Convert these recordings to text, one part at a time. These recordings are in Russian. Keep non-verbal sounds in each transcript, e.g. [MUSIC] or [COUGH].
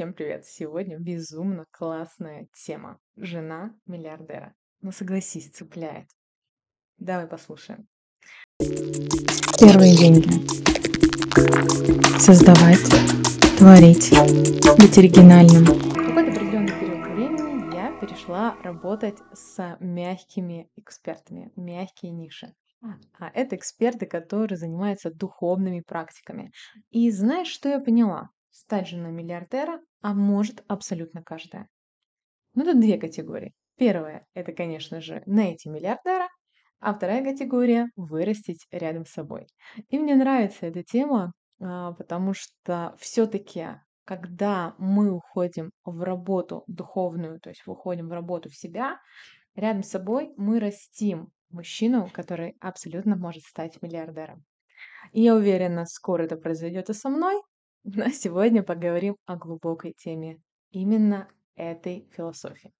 Всем привет! Сегодня безумно классная тема. Жена миллиардера. Ну согласись, цепляет. Давай послушаем. Первые деньги. Создавать, творить, быть оригинальным. В какой-то определенный период времени я перешла работать с мягкими экспертами, мягкие ниши. А это эксперты, которые занимаются духовными практиками. И знаешь, что я поняла? Стать женой миллиардера, а может абсолютно каждая. Ну, тут две категории. Первая– это, конечно же, найти миллиардера, а вторая категория– вырастить рядом с собой. И мне нравится эта тема, а, потому что все-таки, когда мы уходим в работу духовную, то есть выходим в работу в себя, рядом с собой мы растим мужчину, который абсолютно может стать миллиардером. И я уверена, скоро это произойдет и со мной, но сегодня поговорим о глубокой теме именно этой философии.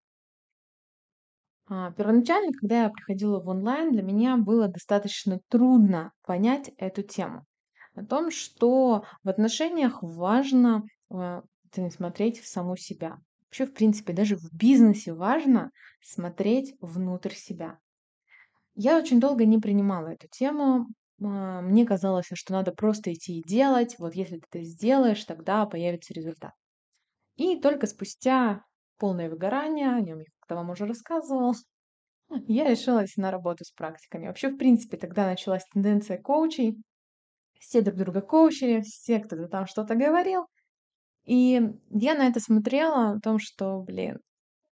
А, первоначально, когда я приходила в онлайн, для меня было достаточно трудно понять эту тему. О том, что в отношениях важно э, смотреть в саму себя. Вообще, в принципе, даже в бизнесе важно смотреть внутрь себя. Я очень долго не принимала эту тему. А, мне казалось, что надо просто идти и делать. Вот если ты это сделаешь, тогда появится результат. И только спустя полное выгорание, о нем я как-то вам уже рассказывал, [LAUGHS] я решилась на работу с практиками. Вообще, в принципе, тогда началась тенденция коучей. Все друг друга коучили, все кто-то там что-то говорил. И я на это смотрела, о том, что, блин,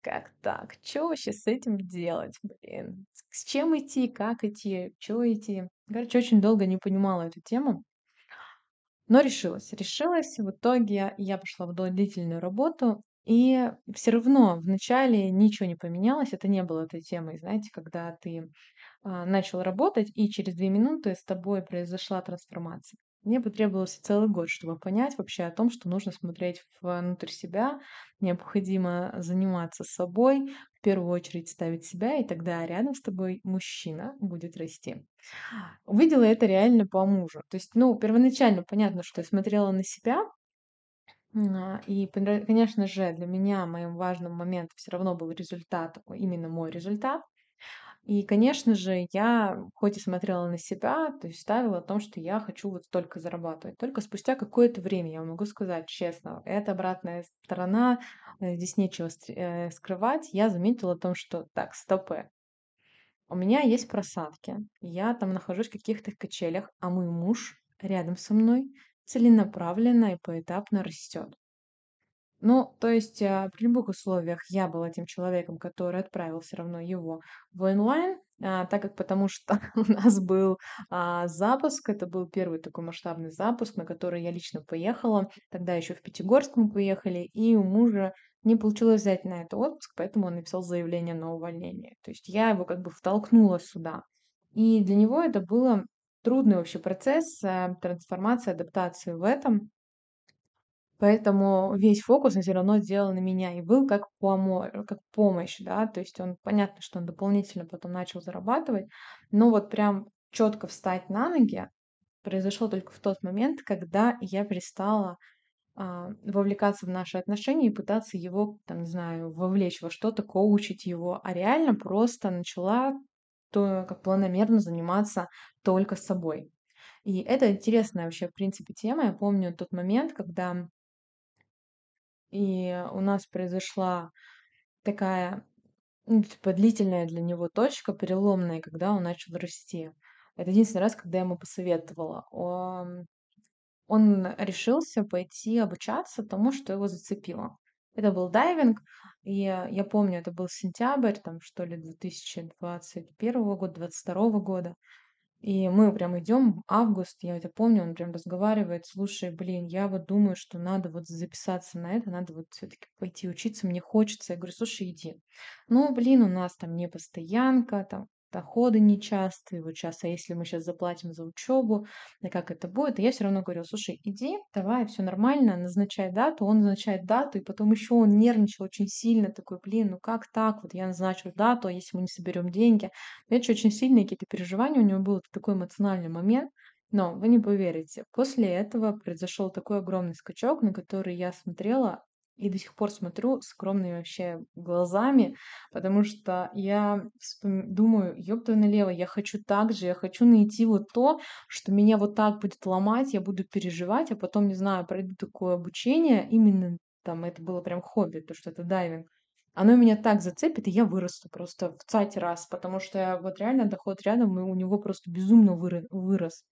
как так? Что вообще с этим делать, блин? С чем идти, как идти, что идти? Короче, очень долго не понимала эту тему. Но решилась. Решилась. В итоге я пошла в длительную работу. И все равно вначале ничего не поменялось. Это не было этой темой, знаете, когда ты а, начал работать, и через две минуты с тобой произошла трансформация. Мне потребовался целый год, чтобы понять вообще о том, что нужно смотреть внутрь себя, необходимо заниматься собой, в первую очередь ставить себя, и тогда рядом с тобой мужчина будет расти. Увидела это реально по мужу. То есть, ну, первоначально понятно, что я смотрела на себя, а, и, конечно же, для меня моим важным моментом все равно был результат, именно мой результат. И, конечно же, я хоть и смотрела на себя, то есть ставила о том, что я хочу вот столько зарабатывать. Только спустя какое-то время, я могу сказать честно, это обратная сторона, э, здесь нечего э, скрывать. Я заметила о том, что так, стопы. У меня есть просадки, я там нахожусь в каких-то качелях, а мой муж рядом со мной целенаправленно и поэтапно растет. Ну, то есть, а, при любых условиях я была тем человеком, который отправил все равно его в онлайн, а, так как потому что [LAUGHS] у нас был а, запуск, это был первый такой масштабный запуск, на который я лично поехала. Тогда еще в Пятигорск мы поехали, и у мужа не получилось взять на это отпуск, поэтому он написал заявление на увольнение. То есть я его как бы втолкнула сюда. И для него это было трудный вообще процесс а, трансформации, адаптации в этом. Поэтому весь фокус он все равно сделал на меня и был как помо как помощь, да. То есть он понятно, что он дополнительно потом начал зарабатывать, но вот прям четко встать на ноги произошло только в тот момент, когда я перестала, а, вовлекаться в наши отношения и пытаться его, там, не знаю, вовлечь во что-то, коучить его, а реально просто начала то как планомерно заниматься только собой. И это интересная вообще, в принципе, тема. Я помню тот момент, когда и у нас произошла такая, ну, типа, длительная для него точка, переломная, когда он начал расти. Это единственный раз, когда я ему посоветовала. Он, он решился пойти обучаться тому, что его зацепило. Это был дайвинг, и я помню, это был сентябрь, там, что ли, 2021 года, 2022 года. И мы прям идем, август, я это помню, он прям разговаривает, слушай, блин, я вот думаю, что надо вот записаться на это, надо вот все-таки пойти учиться, мне хочется. Я говорю, слушай, иди. Ну, блин, у нас там не постоянка, там доходы нечастые, вот сейчас, а если мы сейчас заплатим за учебу, да как это будет? И я все равно говорю, слушай, иди, давай, все нормально, назначай дату, он назначает дату, и потом еще он нервничал очень сильно, такой, блин, ну как так, вот я назначу дату, а если мы не соберем деньги? Это очень сильные какие-то переживания у него было, такой эмоциональный момент, но вы не поверите, после этого произошел такой огромный скачок, на который я смотрела И до сих пор смотрю с огромными вообще глазами, потому что я думаю: "Ёб твою налево, я хочу так же, я хочу найти вот то, что меня вот так будет ломать, я буду переживать, а потом, не знаю, пройду такое обучение". Именно там это было прям хобби, то, что это дайвинг. Оно меня так зацепит, и я вырасту просто в цать раз, потому что вот реально доход рядом, и у него просто безумно вырос.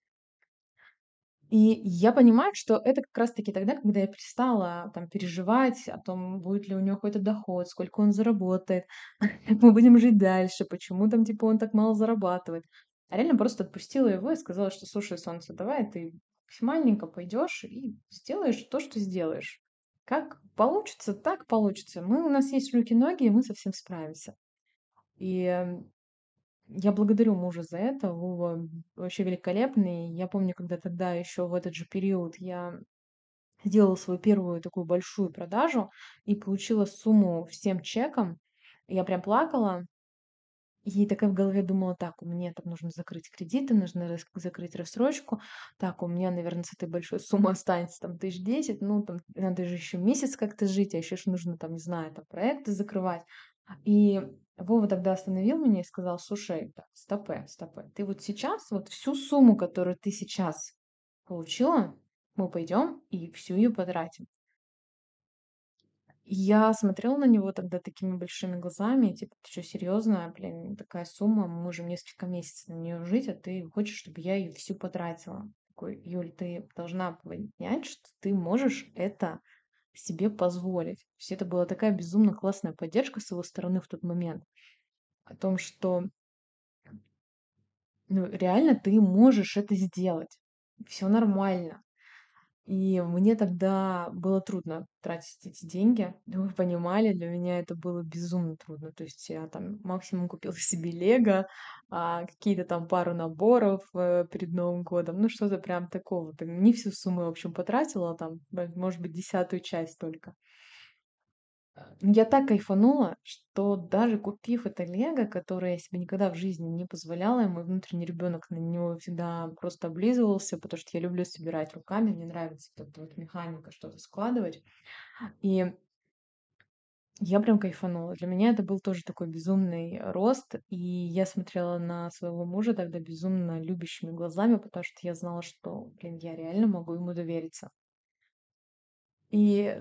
И я понимаю, что это как раз таки тогда, когда я перестала там переживать о том, будет ли у него какой-то доход, сколько он заработает, [LAUGHS] как мы будем жить дальше, почему там типа он так мало зарабатывает. А реально просто отпустила его и сказала, что слушай, солнце, давай ты максимальненько пойдешь и сделаешь то, что сделаешь. Как получится, так получится. Мы, у нас есть руки-ноги, и мы со всем справимся. И эм, я благодарю мужа за это. Вова вообще великолепный. Я помню, когда тогда еще в этот же период я сделала свою первую такую большую продажу и получила сумму всем чеком. Я прям плакала. И такая в голове думала: "Так, мне там нужно закрыть кредиты, нужно рас закрыть рассрочку. Так, у меня, наверное, с этой большой суммы останется там тысяч десять. Ну, там надо же еще месяц как-то жить, а еще ж нужно там, не знаю, там проекты закрывать". И Вова тогда остановил меня и сказал: "Слушай, так, стопэ, стопэ. Ты вот сейчас, вот всю сумму, которую ты сейчас получила, мы пойдем и всю ее потратим". Я смотрела на него тогда такими большими глазами, типа: "Ты чё, серьезно? Блин, такая сумма, мы можем несколько месяцев на нее жить, а ты хочешь, чтобы я ее всю потратила?" Такой: "Юль, ты должна понять, что ты можешь это себе позволить". То есть это была такая безумно классная поддержка с его стороны в тот момент. О том, что ну, реально ты можешь это сделать. Все нормально. И мне тогда было трудно тратить эти деньги. [LAUGHS] Вы понимали, для меня это было безумно трудно. То есть я там максимум купила [LAUGHS] себе "Лего", а, какие-то там пару наборов, э, перед Новым годом. Ну, что-то прям такого. Не всю сумму, в общем, потратила, а там, может быть, десятую часть только. Ну, я так кайфанула, что даже купив это "Лего", которое я себе никогда в жизни не позволяла, и мой внутренний ребенок на него всегда просто облизывался, потому что я люблю собирать руками, мне нравится вот эта вот механика, что-то складывать. И я прям кайфанула. Для меня это был тоже такой безумный рост, и я смотрела на своего мужа тогда безумно любящими глазами, потому что я знала, что, блин, я реально могу ему довериться. И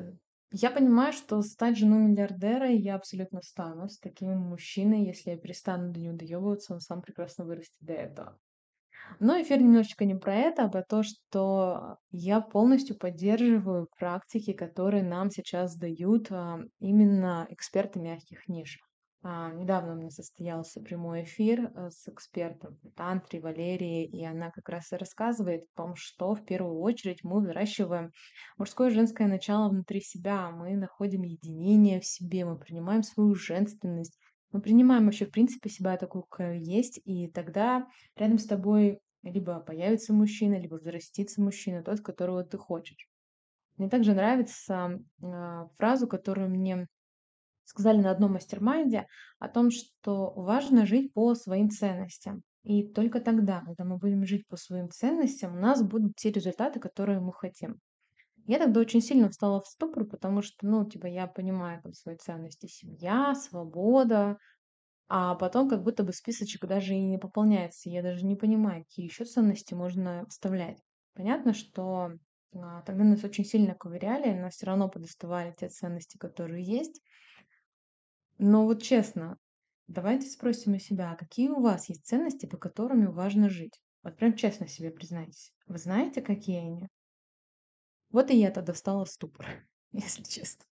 я понимаю, что стать женой миллиардера я абсолютно стану с таким мужчиной, если я перестану до него доебываться, он сам прекрасно вырастет до этого. Но эфир немножечко не про это, а про то, что я полностью поддерживаю практики, которые нам сейчас дают а, именно эксперты мягких ниш. А, недавно у меня состоялся прямой эфир э, с экспертом по Валерией, и она как раз и рассказывает о том, что в первую очередь мы выращиваем мужское и женское начало внутри себя, мы находим единение в себе, мы принимаем свою женственность, мы принимаем вообще в принципе себя такую, какая есть, и тогда рядом с тобой либо появится мужчина, либо взрастится мужчина, тот, которого ты хочешь. Мне также нравится а, фразу, которую мне сказали на одном мастер-майнде о том, что важно жить по своим ценностям. И только тогда, когда мы будем жить по своим ценностям, у нас будут те результаты, которые мы хотим. Я тогда очень сильно встала в ступор, потому что, ну, типа, я понимаю там свои ценности: семья, свобода, а потом как будто бы списочек даже и не пополняется. Я даже не понимаю, какие еще ценности можно вставлять. Понятно, что а, тогда нас очень сильно ковыряли, но все равно подоставали те ценности, которые есть. Но вот честно, давайте спросим у себя, а какие у вас есть ценности, по которым важно жить? Вот прям честно себе признайтесь. Вы знаете, какие они? Вот и я тогда встала в ступор, [LAUGHS] если честно.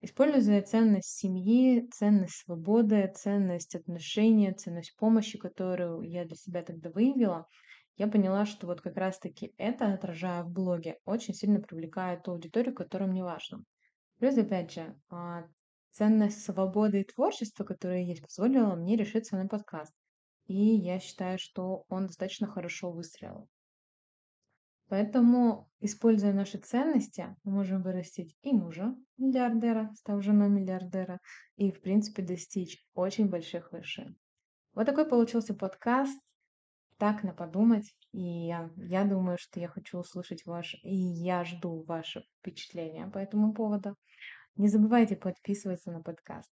Используя ценность семьи, ценность свободы, ценность отношения, ценность помощи, которую я для себя тогда выявила, я поняла, что вот как раз-таки это, отражая в блоге, очень сильно привлекает ту аудиторию, которая мне важна. Плюс, опять же, а, ценность свободы и творчества, которая есть, позволила мне решиться на подкаст. И я считаю, что он достаточно хорошо выстрелил. Поэтому, используя наши ценности, мы можем вырастить и мужа миллиардера, став женой миллиардера, и, в принципе, достичь очень больших вершин. Вот такой получился подкаст. Так, на подумать. И я, я думаю, что я хочу услышать ваше, и я жду ваши впечатления по этому поводу. Не забывайте подписываться на подкаст.